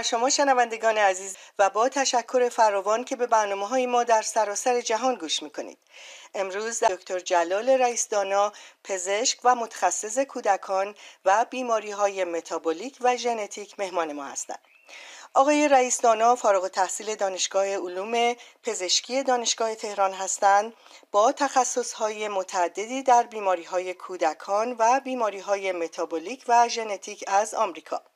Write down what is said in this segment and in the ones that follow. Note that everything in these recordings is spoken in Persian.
بر شما شنوندگان عزیز و با تشکر فراوان که به برنامه های ما در سراسر جهان گوش می‌کنید. امروز دکتر جلال رئیسدانا پزشک و متخصص کودکان و بیماری های متابولیک و ژنتیک مهمان ما هستند. آقای رئیس دانا فارغ تحصیل دانشگاه علوم پزشکی دانشگاه تهران هستند. با های متعددی در بیماری های کودکان و بیماری های متابولیک و ژنتیک از آمریکا.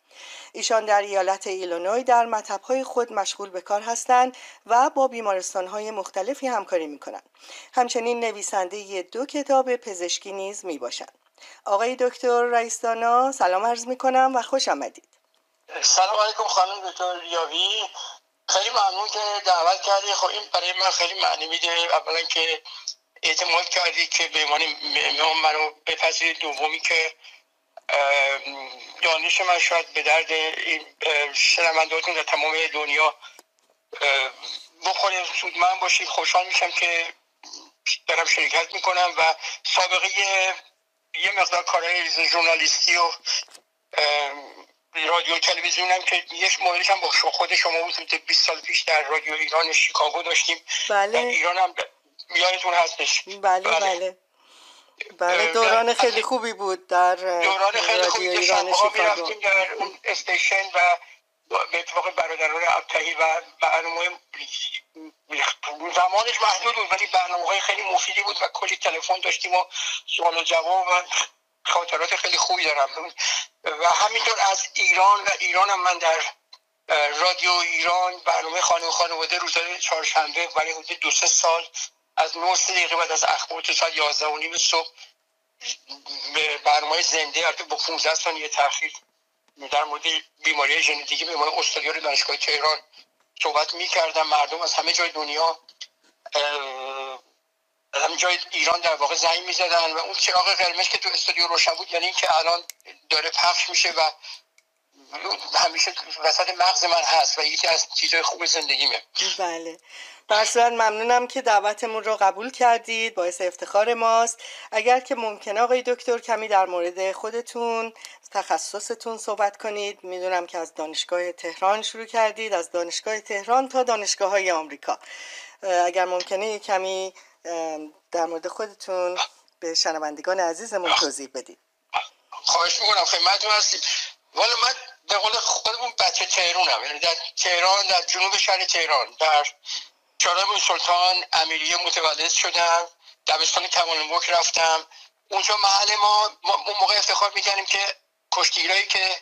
ایشان در ایالت ایلونوی در مطبهای خود مشغول به کار هستند و با بیمارستانهای مختلفی همکاری می کنند. همچنین نویسنده دو کتاب پزشکی نیز می باشند. آقای دکتر رئیسدانا سلام عرض می کنم و خوش آمدید. سلام علیکم خانم دکتر یاوی خیلی ممنون که دعوت کردی خب این برای من خیلی معنی میده اولا که اعتماد کردی که به عنوان مهمان منو بپذیرید دومی که دانش من شاید به درد این شنوندهاتون در تمام دنیا بخوره من باشید خوشحال میشم که دارم شرکت می‌کنم و سابقه یه مقدار کارهای ژورنالیستی و رادیو تلویزیون هم که یک موردش هم با خود شما بود 20 سال پیش در رادیو ایران شیکاگو داشتیم. بله. در ایران هم یادتون هستش. بله بله, بله. بله دوران خیلی خوبی بود در دوران خیلی خوبی ایران شیکاگو در اون استیشن و به اتفاق برادران ابتهی و برنامه زمانش محدود بود ولی برنامه های خیلی مفیدی بود و کلی تلفن داشتیم و سوال و جواب و خاطرات خیلی خوبی دارم. و همینطور از ایران و ایران هم من در رادیو ایران برنامه خانه و خانواده روزهای چهارشنبه ولی حدود دو سه سال از 9 دقیقه بعد از اخبار تا ساعت 11 و نیم صبح به برنامه زنده البته با 15 ثانیه تاخیر در مورد بیماری ژنتیکی به عنوان استادیار دانشگاه تهران صحبت می‌کردم. مردم از همه جای دنیا هم جای ایران در واقع زنگ می‌زدن و اون چراغ قرمز که تو استودیو روشن بود یعنی اینکه الان داره پخش میشه و همیشه وسط مغز من هست و یکی از چیزهای خوب زندگیمه. بله. برصورت ممنونم که دعوتمون رو قبول کردید باعث افتخار ماست. اگر که ممکنه آقای دکتر کمی در مورد خودتون تخصصتون صحبت کنید. می‌دونم که از دانشگاه تهران شروع کردید از دانشگاه تهران تا دانشگاه های آمریکا اگر ممکنه کمی در مورد خودتون به شنوندگان عزیزمون توضیح بدید. خواهش می‌کنم. خدمتتون هستیم والا من به قول خودمون بچه تهرانم یعنی در تهران در جنوب شهر تهران در چهارم سلطان امیریه متولد شدم. دبستان کمالنبوک رفتم. اونجا محل ما, اون موقع افتخار می‌کنیم که کشتیگیرایی که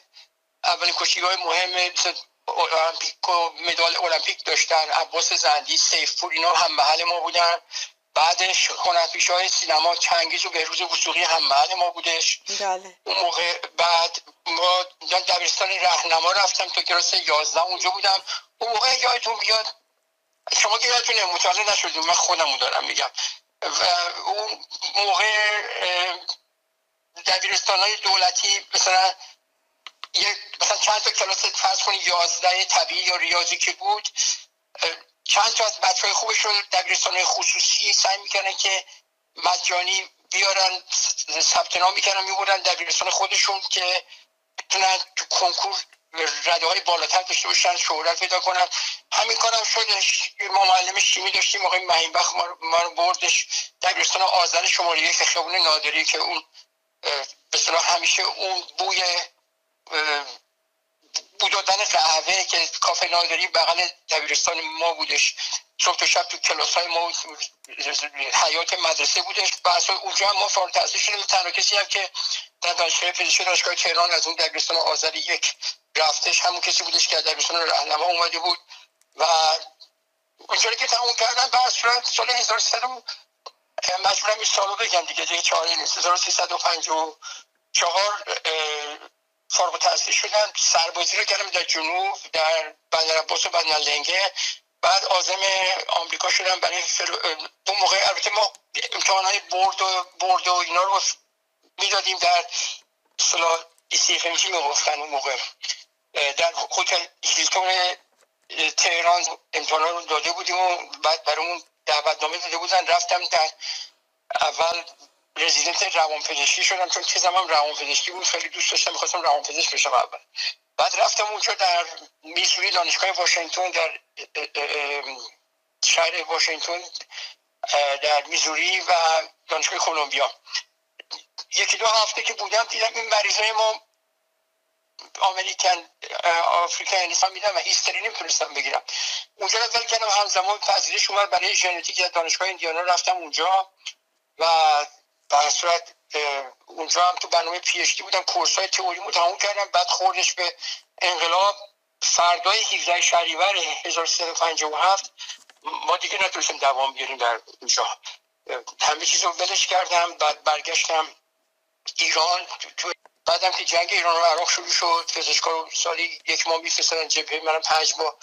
اولین کشتیگاه مهم مثل المپیک و مدال المپیک داشتن عباس زندی سیفپور اینا هم محل ما بودن. بعدش هنرپیش های سینما چنگیز و بهروز وسوقی هم محل ما بودش. بله. اون موقع بعد ما دبیرستان رهنما رفتم تا کلاس 11 اونجا بودم. اون موقع یادتون بیاد شما که یادتونه مطالعه نشدیم من خودمو دارم میگم. و اون موقع دبیرستان های دولتی مثلا مثلا چند تا کلاس فرض کنید یازده طبیعی یا ریاضی که بود چند تا از بچه های خوبش رو دبیرستان خصوصی سعی می‌کنن که مجانی بیارن ثبت نام می‌کنن می‌برن دبیرستان خودشون که بتونن تو کنکور رده های بالاتر داشته باشن شهرت پیدا کنن. همین کارم شدش ما معلم شیمی داشتیم آقای مهینبخ ما رو بردش دبیرستان آذر شماره یک خیابون نادری که اون به همیشه اون بوی بودادن قهوه که کافه نادری بغل دبیرستان ما بودش. صبح تا شب تو کلاس های ما حیات مدرسه بودش. بحث اونجا هم ما فارغ تحصیل شدیم. تنها کسی هم که در دانشگاه پزشکی دانشگاه تهران از اون دبیرستان آذری یک رفتش همون کسی بودش که دبیرستان راهنما اومده بود و اونجوری که تموم کردن به صورت سال 1300 مجبورم این سالو بگم دیگه دیگه چهاری نیست. 1354 فارغ التحصیل شدم سربازی رو کردم در جنوب در بندر عباس و بندر لنگه. بعد آزم آمریکا شدم برای فر... اون موقع البته ما امتحان های برد و برد و اینا رو می‌دادیم در اصطلاح استیفنجی می‌گفتن اون موقع. در هتل هیلتون تهران امتحان رو داده بودیم و بعد برامون دعوتنامه داده بودن. رفتم در اول رزیدنت روان پزشکی شدم چون تزم هم روان پزشکی بود. خیلی دوست داشتم می‌خواستم روان پزشک بشم اول. بعد رفتم اونجا در میزوری دانشگاه واشنگتن در شهر واشنگتن در میزوری و دانشگاه کلمبیا. یکی دو هفته که بودم دیدم این مریضای ما آمریکن آفریکا انسان میدم و هیستری نمی‌تونستم بگیرم. اونجا رو ول کردم همزمان پذیرش اومد. برای ژنتیک از دانشگاه ایندیانا رفتم اونجا و به صورت اونجا هم تو برنامه پی بودم. کورس های تئوریمو تموم کردم. بعد خوردش به انقلاب. فردای 17 شهریور 1357 ما دیگه نتونستیم دوام بیاریم در اونجا. همه چیز رو ولش کردم. بعد برگشتم ایران. تو بعدم که جنگ ایران و عراق شروع شد پزشکا رو سالی یک ماه میفرستادن جبهه منم پنج ماه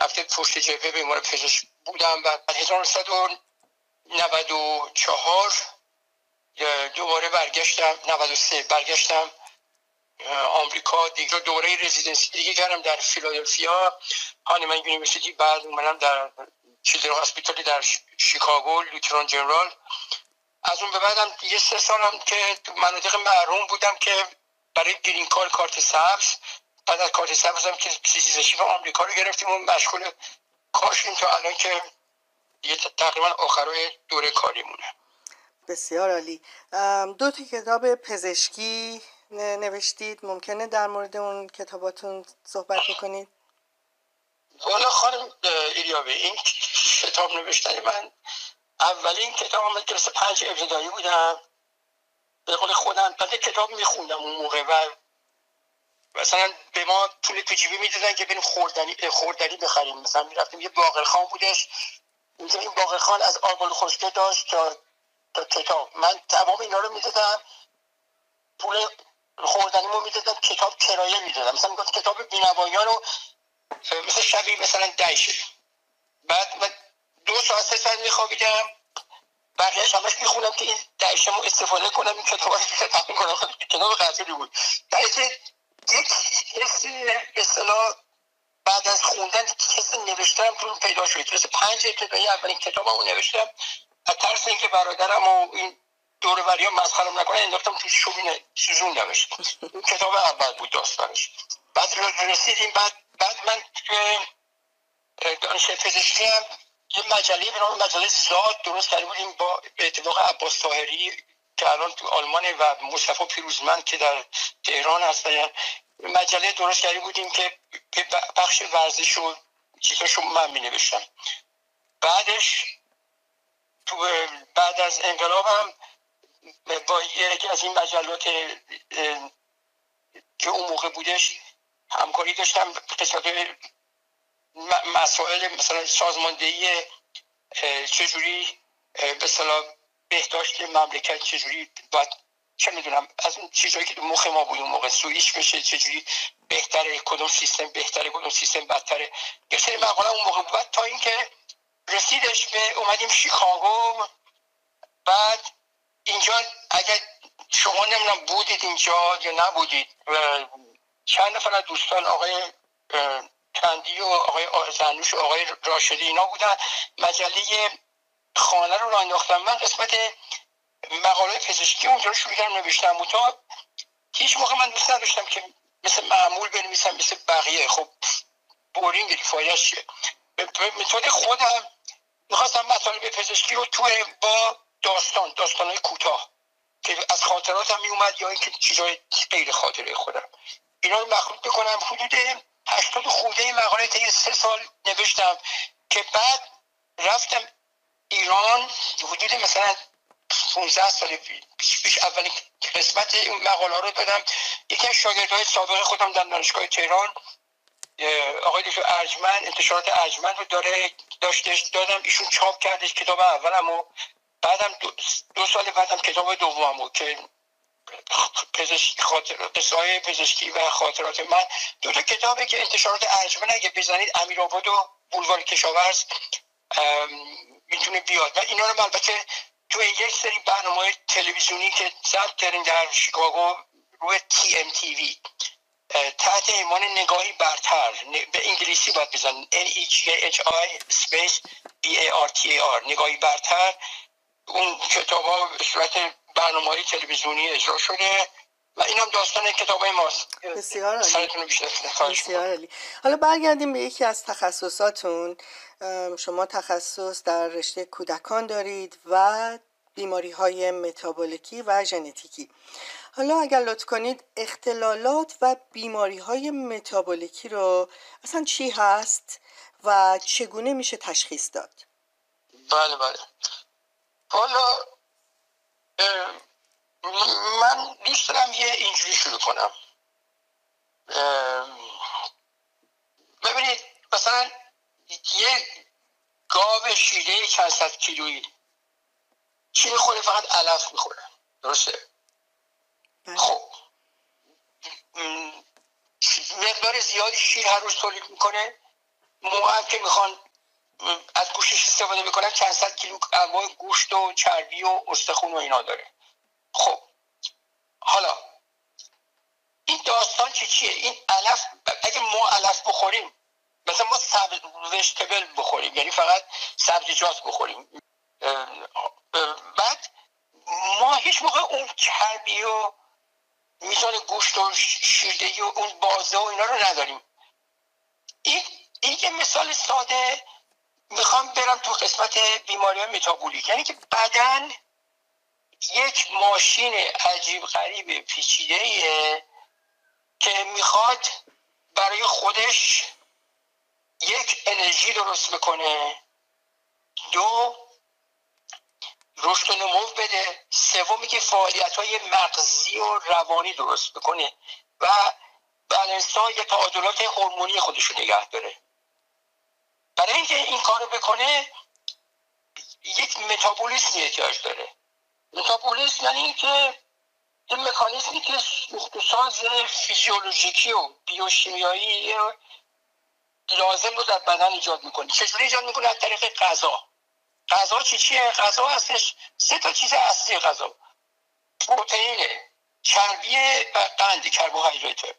رفته پشت جبهه به عنوان پزشک بودم و 1994 دوباره برگشتم 93 برگشتم آمریکا دیگه دوره residency دیگه کردم در فیلادلفیا Hahnemann University بعد اومدم در children hospital ی در شیکاگو Lutheran General. از اون به بعدم یه سه سالم که مناطق محروم بودم که برای green card کارت سبز. بعد از کارت سبز هم که سیزیزشی و آمریکا رو گرفتیم و مشغول کاریم تا الان که یه تقریبا آخرای دوره کاریمونه. بسیار عالی. دو تا کتاب پزشکی نوشتید. ممکنه در مورد اون کتاباتون صحبت بکنید والا خانم ایریابه این کتاب نوشتن من اولین کتاب من کلاس پنج ابتدایی بودم. به قول خودم بعد کتاب میخوندم اون موقع و مثلا به ما پول تو جیبی می‌دادن که بریم خوردنی خوردنی بخریم. مثلا می‌رفتیم یه باقرخان بودش. اونجا این باقرخان از آبال خشکه داشت تا تا کتاب. من تمام اینا رو می‌دادم. پول خوردنیمو می‌دادم کتاب کرایه می‌دادم. مثلا می‌گفت کتاب بینوایان رو مثل شبی مثلا دهشه بعد دو ساعت سه ساعت میخوابیدم. بقیهش همش می‌خونم که این دهشمو استفاده کنم این کتاب رو کنم کتاب غزلی بود. در یک حسی اصطلاح بعد از خوندن کسی نوشتم تو پیدا شد. مثل پنج ابتدایی اولین کتابمو نوشتم. از ترس اینکه برادرم و این دور ها مسخرم نکنه انداختم تو شوبین سوزون نوشت. این کتاب اول بود داستانش. بعد رسیدیم. بعد بعد من دانش پزشکی هم یه مجله به نام مجله زاد درست کرده بودیم با اتفاق عباس طاهری که الان تو آلمان و مصطفی پیروزمند که در تهران هستن مجله درست کرده بودیم که بخش ورزش و چیزاشو من می نوشتم بعدش تو بعد از انقلابم با یکی از این مجلات که اون موقع بودش همکاری داشتم قسمت مسائل مثلا سازماندهی چجوری به صلاح بهداشت مملکت چجوری باید چه می‌دونم از اون چیزهایی که مخ ما بود اون موقع سویش بشه چجوری بهتره کدوم سیستم بهتره کدوم سیستم بدتره. یه سری مقاله اون موقع بود تا اینکه رسیدش به اومدیم شیکاگو. بعد اینجا اگر شما نمی‌دونم بودید اینجا یا نبودید چند نفر از دوستان آقای کندی و آقای زنوش و آقای راشدی اینا بودن. مجله خانه رو را انداختم من قسمت مقاله پزشکی اونجا رو شروع کردم نوشتم. و تا هیچ موقع من دوست نداشتم که مثل معمول بنویسم مثل بقیه. خب بورینگ فایش چیه؟ به متد خودم می‌خواستم مطالب پزشکی رو تو با داستان داستان های کوتاه که از خاطراتم میومد یا اینکه چیزهای غیر خاطره خودم. اینا رو مخلوط بکنم. حدود هشتاد خوده مقاله تا سه سال نوشتم که بعد رفتم ایران حدود مثلا 15 سال پیش اولین قسمت این مقاله رو دادم. یکی از شاگردهای سابق خودم در دانشگاه تهران آقای دکتر ارجمند انتشارات ارجمند رو داره داشتش دادم ایشون چاپ کردش کتاب اولم و بعدم دو, دو سال بعدم کتاب دومم که پزشکی خاطر قصه پزشکی و خاطرات من. دو تا کتابی که انتشارات ارجمند اگه بزنید امیر و بولوار کشاورز می‌تونه بیاد. و اینا رو البته تو یک سری برنامه تلویزیونی که ضبط کردیم در شیکاگو روی تی ام تی وی تحت ایمان نگاهی برتر. به انگلیسی باید بزن N E G H I space B A R T A R نگاهی برتر. اون کتاب ها به صورت برنامه های تلویزیونی اجرا شده و این هم داستان کتاب ماست. بسیار عالی. بسیار عالی. حالا برگردیم به یکی از تخصصاتون. شما تخصص در رشته کودکان دارید و بیماری های متابولیکی و ژنتیکی. حالا اگر لطف کنید اختلالات و بیماری های متابولیکی رو اصلا چی هست و چگونه میشه تشخیص داد؟ بله بله. حالا من دوست دارم یه اینجوری شروع کنم. ببینید مثلا یه گاو شیره چند صد کیلویی چی می‌خوره فقط علف می‌خوره. درسته؟ بله. خب. مقدار زیادی شیر هر روز تولید می‌کنه. موقع که می‌خوان از گوشش استفاده می‌کنن چند صد کیلو انواع گوشت و چربی و استخون و اینا داره. خب. حالا این داستان چی چیه؟ این علف اگه ما علف بخوریم مثلا ما سبز وشتبل بخوریم یعنی فقط سبزیجات بخوریم. بعد ما هیچ موقع اون چربی و میزان گوشت و شیردگی و اون بازه و اینا رو نداریم. این, این یه مثال ساده می‌خوام برم تو قسمت بیماری متابولیک. یعنی که بدن یک ماشین عجیب غریب پیچیده که می‌خواد برای خودش یک انرژی درست بکنه. دو رشد و نمو بده. سومی که فعالیت های مغزی و روانی درست بکنه و بلنسا یه تعادلات هورمونی خودش رو نگه داره. برای اینکه این کارو بکنه یک متابولیسم احتیاج داره. متابولیسم یعنی اینکه این مکانیزمی که سوخت ساز فیزیولوژیکی و بیوشیمیایی لازم رو در بدن ایجاد می‌کنه. چجوری ایجاد می‌کنه؟ از طریق غذا. غذا چی چیه؟ غذا هستش. سه تا چیز اصلی غذا. پروتئین چربی و قند کربوهیدرات.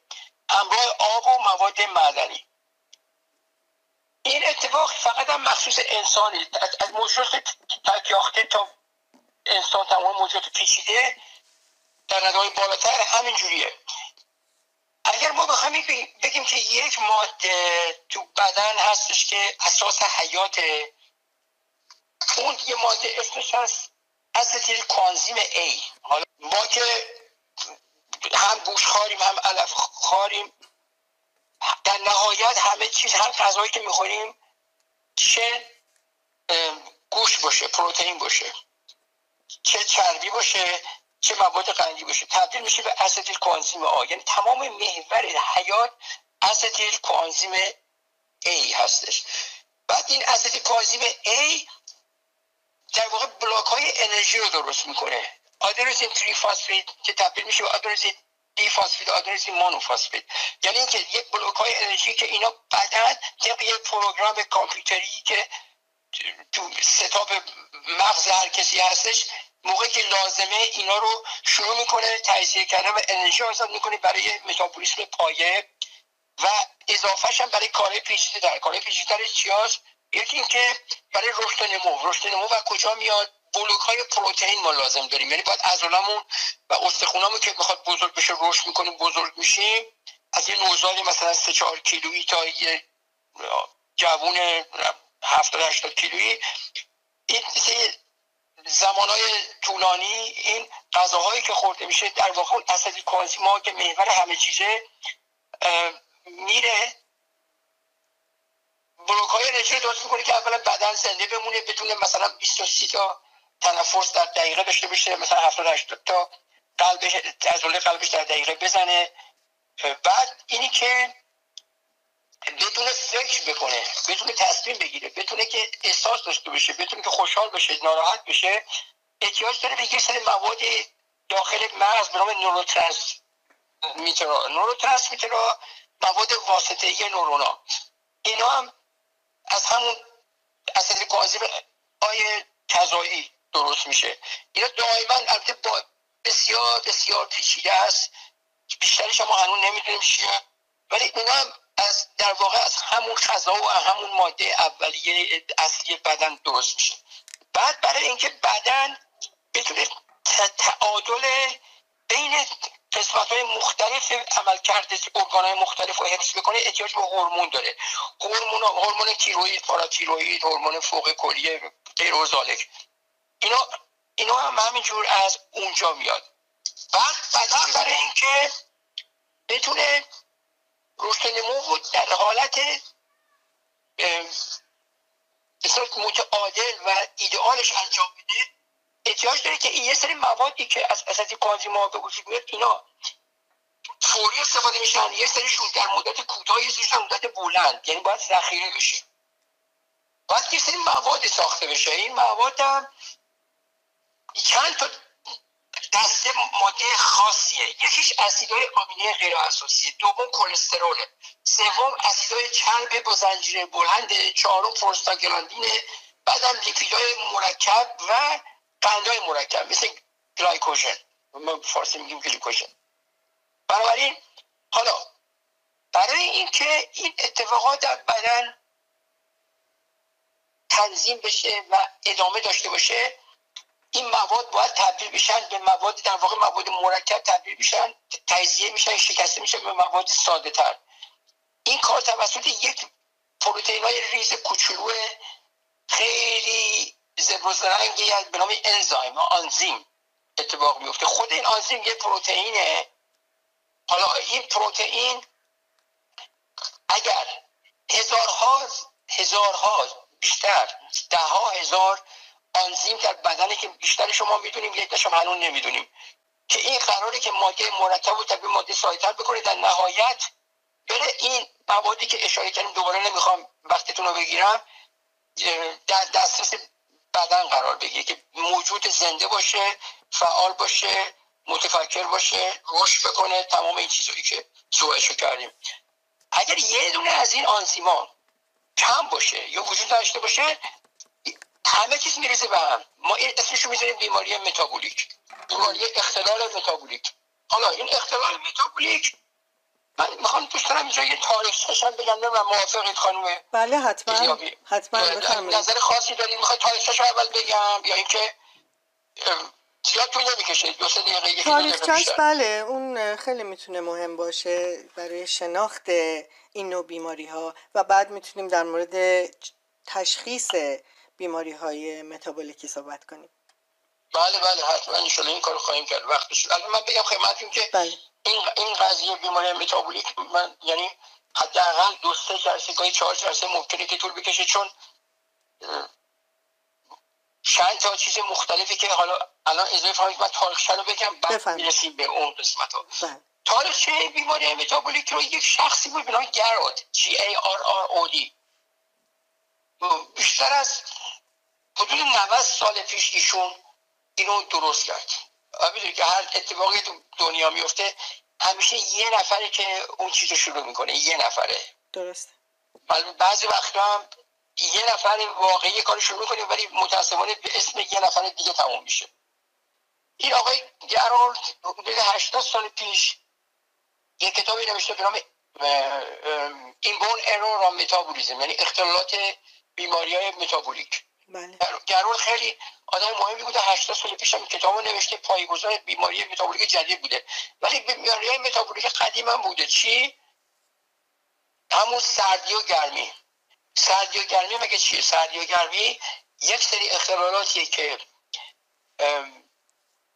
همراه آب و مواد معدنی. این اتفاق فقط هم مخصوص انسانی از موجودات تکیاخته تا انسان تمام موجودات پیچیده در ندای بالاتر همین جوریه. اگر ما بخوایم بگیم که یک ماده تو بدن هستش که اساس حیات اون یه ماده اسمش هست استیل کوانزیم A. حالا ما که هم گوش خاریم هم علف خاریم در نهایت همه چیز هر غذایی که می‌خوریم چه گوش باشه پروتئین باشه چه چربی باشه چه مواد قندی باشه. تبدیل میشه به استیل کوانزیم آ. یعنی تمام محور حیات استیل کوانزیم A هستش. بعد این استیل کوانزیم A در واقع بلاک های انرژی رو درست می‌کنه. آدرسین تری فاسفید که تبدیل میشه به آدرسین دی فاسفید آدرسین مونوفاسفید یعنی اینکه یک بلوک های انرژی که اینا بعدا طبق یک پروگرام کامپیوتری که تو ستاب مغز هر کسی هستش موقعی که لازمه اینا رو شروع می‌کنه تجزیه کردن و انرژی آزاد می‌کنه برای متابولیسم پایه و اضافهش هم برای کارهای پیچیده در کارهای پیچیده چی هست؟ یکی اینکه برای رشد نمو. رشد نمو و کجا میاد؟ بلوک های پروتئین ما لازم داریم. یعنی باید عضلامون و استخونامون که می‌خواد بزرگ بشه رشد می‌کنیم بزرگ میشیم. از یه نوزاد مثلا 3 4 کیلویی تا یه جوون 70 80 کیلویی این زمانهای طولانی این غذاهایی که خورده میشه در واقع اسید ما که محور همه چیزه میره. بلوک های انرژی درست می‌کنه که اولا بدن زنده بمونه بتونه مثلا 23 تا تنفس در دقیقه داشته باشه مثلا 70 80 تا قلبش عضله قلبش در دقیقه بزنه. بعد اینی که بتونه فکر بکنه بتونه تصمیم بگیره بتونه که احساس داشته باشه بتونه که خوشحال بشه ناراحت بشه احتیاج داره به یه سری مواد داخل مغز به نام نوروترانسمیترها نوروترانسمیترها مواد واسطه نورونا. اینا هم از همون اسید کاذب آی تزایی درست میشه. اینا دائما البته بسیار بسیار پیچیده است. بیشترش ما هنوز نمی‌دونیم چیه. ولی اونا هم از در واقع از همون غذا و همون ماده اولیه اصلی بدن درست میشه. بعد برای اینکه بدن بتونه تعادل بین قسمت های مختلف عمل کرده ارگان های مختلف رو حفظ بکنه احتیاج به هورمون داره. هورمون هورمون تیروئید پاراتیروئید هورمون فوق کلیه غیر و اینا اینا هم همینجور از اونجا میاد. بعد بدن برای اینکه بتونه رشد نمو در حالت متعادل و ایدئالش انجام بده احتیاج داره که یه سری موادی که از اساسی ها به وجود میاد اینا فوری استفاده میشن یه سریشون در مدت کوتاه یه سریشون مدت بلند یعنی باید ذخیره بشه. باید یه سری موادی ساخته بشه. این مواد هم چند تا دسته ماده خاصیه. یکیش اسیدهای آمینه غیر اساسیه دوم کلستروله سوم اسیدهای چرب با زنجیره بلند چهارم پروستاگلاندینه بعدم لیپیدهای مرکب و قندهای مرکب مثل گلایکوژن. ما فارسی میگیم گلیکوژن. بنابراین حالا برای اینکه این اتفاقات در بدن تنظیم بشه و ادامه داشته باشه این مواد باید تبدیل بشن به مواد در واقع مواد مرکب تبدیل بشن تجزیه میشن شکسته میشن به مواد ساده تر. این کار توسط یک پروتئین های ریز کوچولو خیلی زبرزرنگی به نام انزایم و آنزیم اتفاق میفته خود این آنزیم یه پروتئینه. حالا این پروتئین اگر هزارها هزارها بیشتر ده ها هزار آنزیم در بدنه که بیشتر شما می‌دونیم یک شما هنون نمی‌دونیم. که این قراره که ماده مرکب رو تبدیل ماده سایتر بکنه در نهایت بره این موادی که اشاره کردیم دوباره نمی‌خوام وقتتون رو بگیرم در دسترس بدن قرار بگیره که موجود زنده باشه فعال باشه متفکر باشه رشد بکنه تمام این چیزهایی که صحبتشو کردیم. اگر یه دونه از این آنزیما کم باشه یا وجود داشته باشه همه چیز می‌رسه به هم. ما این اسمشو می‌ذاریم بیماری متابولیک. بیماری اختلال متابولیک. حالا این اختلال متابولیک من می‌خوام دوست دارم اینجا یه تاریخش هم بگم نه موافقید خانم بله حتما. حتما نظر خاصی دارید می‌خواد تاریخش اول بگم یا اینکه زیاد طول نمی‌کشه. دو سه دقیقه تاریخچش بله اون خیلی می‌تونه مهم باشه برای شناخت این نوع بیماری ها و بعد می‌تونیم در مورد تشخیص بیماری های متابولیکی صحبت کنیم. بله بله حتما انشالله این کار خواهیم کرد. وقتش الان من بگم خدمتتون که بله. این این قضیه بیماری متابولیک من یعنی حداقل دو سه جلسه گاهی چهار جلسه ممکنه که طول بکشه چون چند تا چیز مختلفی که حالا الان اضافه فرمایید من تاریخچه رو بگم بعد می‌رسیم به اون قسمت ها بله. تاریخچه بیماری متابولیک رو یک شخصی بود به نام گراد G A R R O D. بیشتر از حدود 90 سال پیش ایشون اینو درست کرد. و می‌دونی که هر اتفاقی تو دنیا میفته همیشه یه نفره که اون چیز رو شروع می‌کنه یه نفره. درست بعضی وقتا هم یه نفر واقعی کار شروع می‌کنه ولی متاسفانه به اسم یه نفر دیگه تموم میشه. این آقای گرارد حدود 80 سال پیش یه کتابی نوشته به نام inborn error of metabolism یعنی اختلالات بیماری های متابولیک. بله. گارود خیلی آدم مهمی بوده. 80 سال پیش هم کتاب نوشته. پایه‌گذار بیماری متابولیک جدید بوده. ولی بیماری های متابولیک قدیم هم بوده. چی؟ همون سردی و گرمی. سردی و گرمی مگه چیه؟ سردی و گرمی یک سری اختلالاتیه که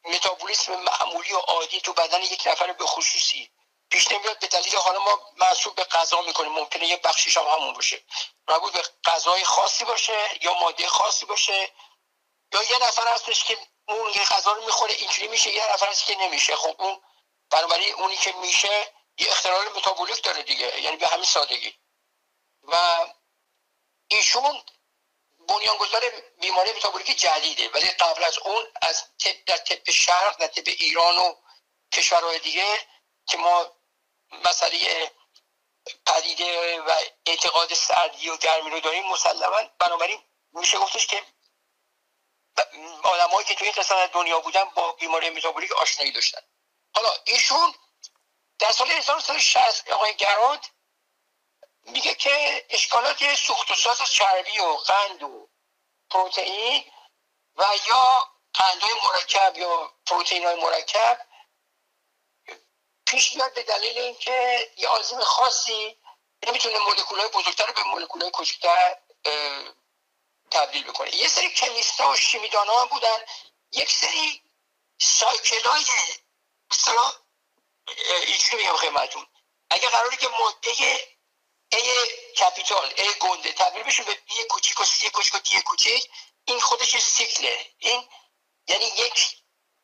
متابولیسم معمولی و عادی تو بدن یک نفر به خصوصی پیش نمیاد. به دلیل حالا ما محسوب به غذا می‌کنیم. ممکنه یه بخشیش هم همون باشه. مربوط به غذای خاصی باشه یا ماده خاصی باشه یا یه نفر هستش که اون یه غذا رو می‌خوره اینجوری میشه یه نفر هست که نمیشه. خب اون بنابراین اونی که میشه یه اختلال متابولیک داره دیگه یعنی به همین سادگی. و ایشون بنیانگذار بیماری متابولیک جدیده ولی قبل از اون از طب در طب شرق در طب ایران و کشورهای دیگه که ما مسئله پدیده و اعتقاد سردی و گرمی رو داریم مسلما بنابراین میشه گفتش که آدمایی که توی این قسمت دنیا بودن با بیماری متابولیک آشنایی داشتن. حالا ایشون در سال 1960 آقای گراد میگه که اشکالات سوخت و ساز چربی و قند و پروتئین و یا قندهای مرکب یا پروتئین های مرکب پیش میاد به دلیل اینکه یه آزیم خاصی نمی‌تونه مولکول های بزرگتر رو به مولکول های کوچکتر تبدیل بکنه. یه سری کمیست ها و شیمیدان ها بودن. یک سری سایکل های مثلا اینجوری میگم خدمتتون. اگه قراری که ماده ای کپیتال ای گنده تبدیل بشه به بی کوچیک و سی کوچیک و دی کوچیک این خودش سیکله. این یعنی یک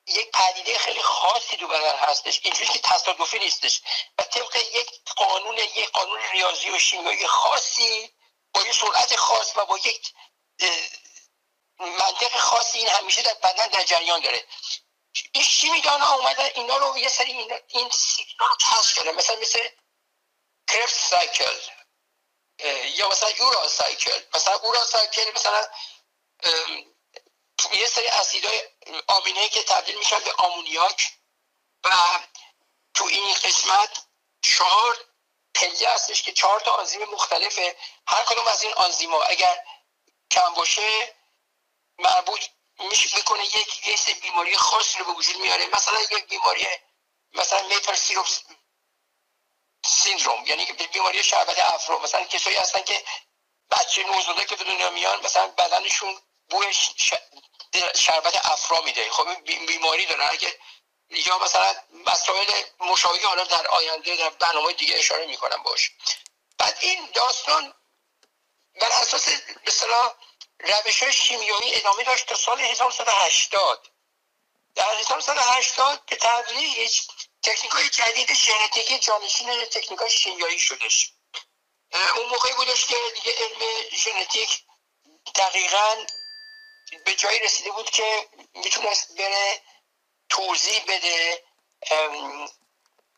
یک پدیده خیلی خاصی تو بدن هستش. اینجوری که تصادفی نیستش. و طبق یک قانون یک قانون ریاضی و شیمیایی خاصی با یک سرعت خاص و با یک منطق خاصی این همیشه در بدن در جریان داره. این شیمیدان ها اومدن اینا رو یه سری این, این رو کشف کرده مثلا مثل کرفت سایکل یا مثلا اورا سایکل. مثلا اورا سایکل مثلا یه سری اسیدهای آمینه که تبدیل میشن به آمونیاک و تو این قسمت چهار پله هستش که چهار تا آنزیم مختلفه. هر کدوم از این آنزیما اگر کم باشه مربوط میشه می‌کنه یک یه بیماری خاصی رو به وجود میاره. مثلا یک بیماری مثلا میپر سیروپ سیندروم یعنی بیماری شربت افرو مثلا کسایی هستن که بچه نوزاده که به دنیا میان مثلا بدنشون بوی شربت افرا میده. خب بیماری دارن اگه یا مثلا مسائل مشابهی حالا در آینده در برنامه دیگه اشاره می‌کنم باش. بعد این داستان بر اساس مثلا روش های شیمیایی ادامه داشت تا سال 1980 در 1980 به تدریج تکنیک های جدید ژنتیکی جانشین تکنیک های شیمیایی شدش. اون موقعی بودش که دیگه علم ژنتیک دقیقا به جایی رسیده بود که می‌تونست بره توضیح بده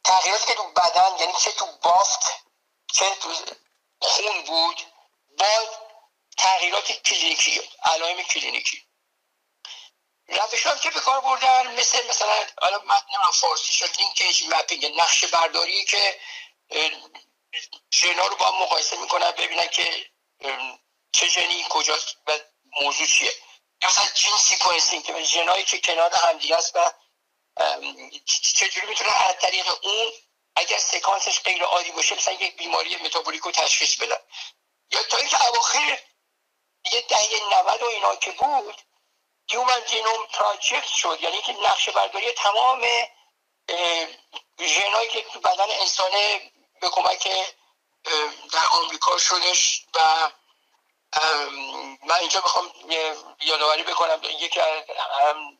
تغییراتی که تو بدن یعنی چه تو بافت چه تو خون بود با تغییرات کلینیکی علائم کلینیکی. روش هم که به کار بردن مثل مثلا حالا متن فارسی شد linkage mapping نقشه برداری که ژنا رو با مقایسه می‌کنن ببینن که چه ژنی کجاست و موضوع چیه. مثلا gene sequencing که ژنایی که کنار همدیگه است و چجوری می‌تونن از طریق اون اگر sequence ش غیر عادی باشه مثلا یک بیماری متابولیک رو تشخیص بدن یا تا اینکه اواخر یه دهه 90 و اینا که بود هیومن جینوم پراجکت شد. یعنی که نقشه برداری تمام ژنایی که تو بدن انسان به کمک در آمریکا شدش و من اینجا می‌خوام یادآوری بکنم. یکی از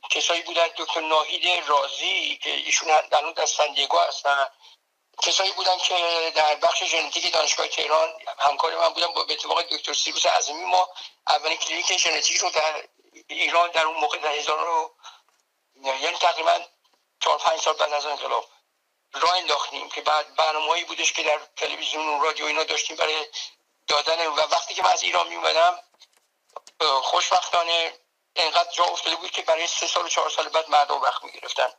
کسایی بودن دکتر ناهید رازی که ایشون در اون در سندیگو هستن. کسایی بودن که در بخش ژنتیک دانشگاه تهران همکار من بودن با اتفاق دکتر سیروس عظمی ما اولین کلینیک ژنتیک رو در ایران در اون موقع در هزار رو یعنی تقریبا چهار پنج سال بعد از انقلاب راه انداختیم که بعد برنامه‌ای بودش که در تلویزیون و رادیو اینا داشتیم برای دادن و وقتی که من از ایران می اومدم خوشبختانه انقدر جا افتاده بود که برای سه سال و چهار سال بعد مردم وقت می گرفتن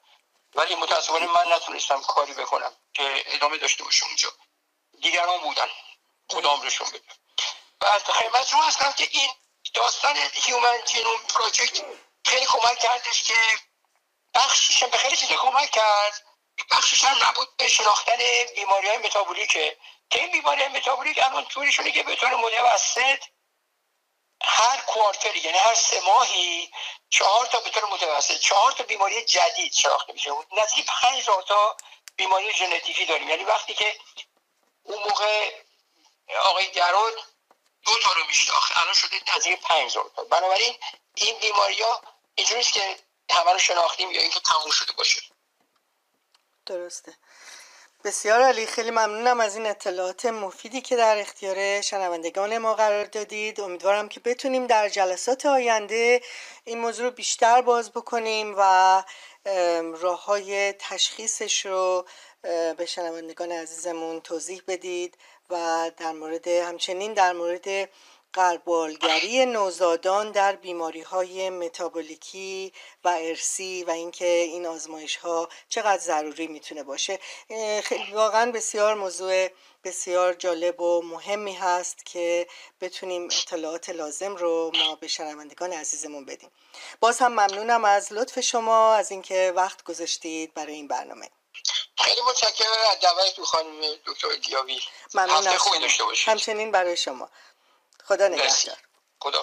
ولی متاسفانه من نتونستم کاری بکنم که ادامه داشته باشم اونجا. دیگران بودن. خدا عمرشون بده بعد خدمت رو هستم که این داستان هیومن جینوم پروژکت خیلی کمک کردش که بخشش به خیلی چیزا کمک کرد. بخشش نبود به شناختن بیماری های متابولیکه. که این بیماری متابولیک الان طوری شده که به طور متوسط هر کوارتری یعنی هر سه ماهی چهار تا به طور متوسط. چهار تا بیماری جدید شناخته میشه. نزدیک پنج تا بیماری ژنتیکی داریم. یعنی وقتی که اون موقع آقای درود دو تا رو میشناخت. الان شده نزدیک پنج تا. بنابراین این بیماری ها اینجوریست که همه رو شناختیم یا اینکه تموم شده باشه. درسته. بسیار عالی خیلی ممنونم از این اطلاعات مفیدی که در اختیار شنوندگان ما قرار دادید. امیدوارم که بتونیم در جلسات آینده این موضوع رو بیشتر باز بکنیم و راه های تشخیصش رو به شنوندگان عزیزمون توضیح بدید و در مورد همچنین در مورد قربالگری نوزادان در بیماری های متابولیکی و ارسی و اینکه این آزمایش ها چقدر ضروری می‌تونه باشه. واقعا بسیار موضوع بسیار جالب و مهمی هست که بتونیم اطلاعات لازم رو ما به شنوندگان عزیزمون بدیم. باز هم ممنونم از لطف شما از اینکه وقت گذاشتید برای این برنامه. خیلی متشکرم از دعوتتون خانم دکتر دیاوی ممنون همچنین برای شما. خدا نگهدار. خدا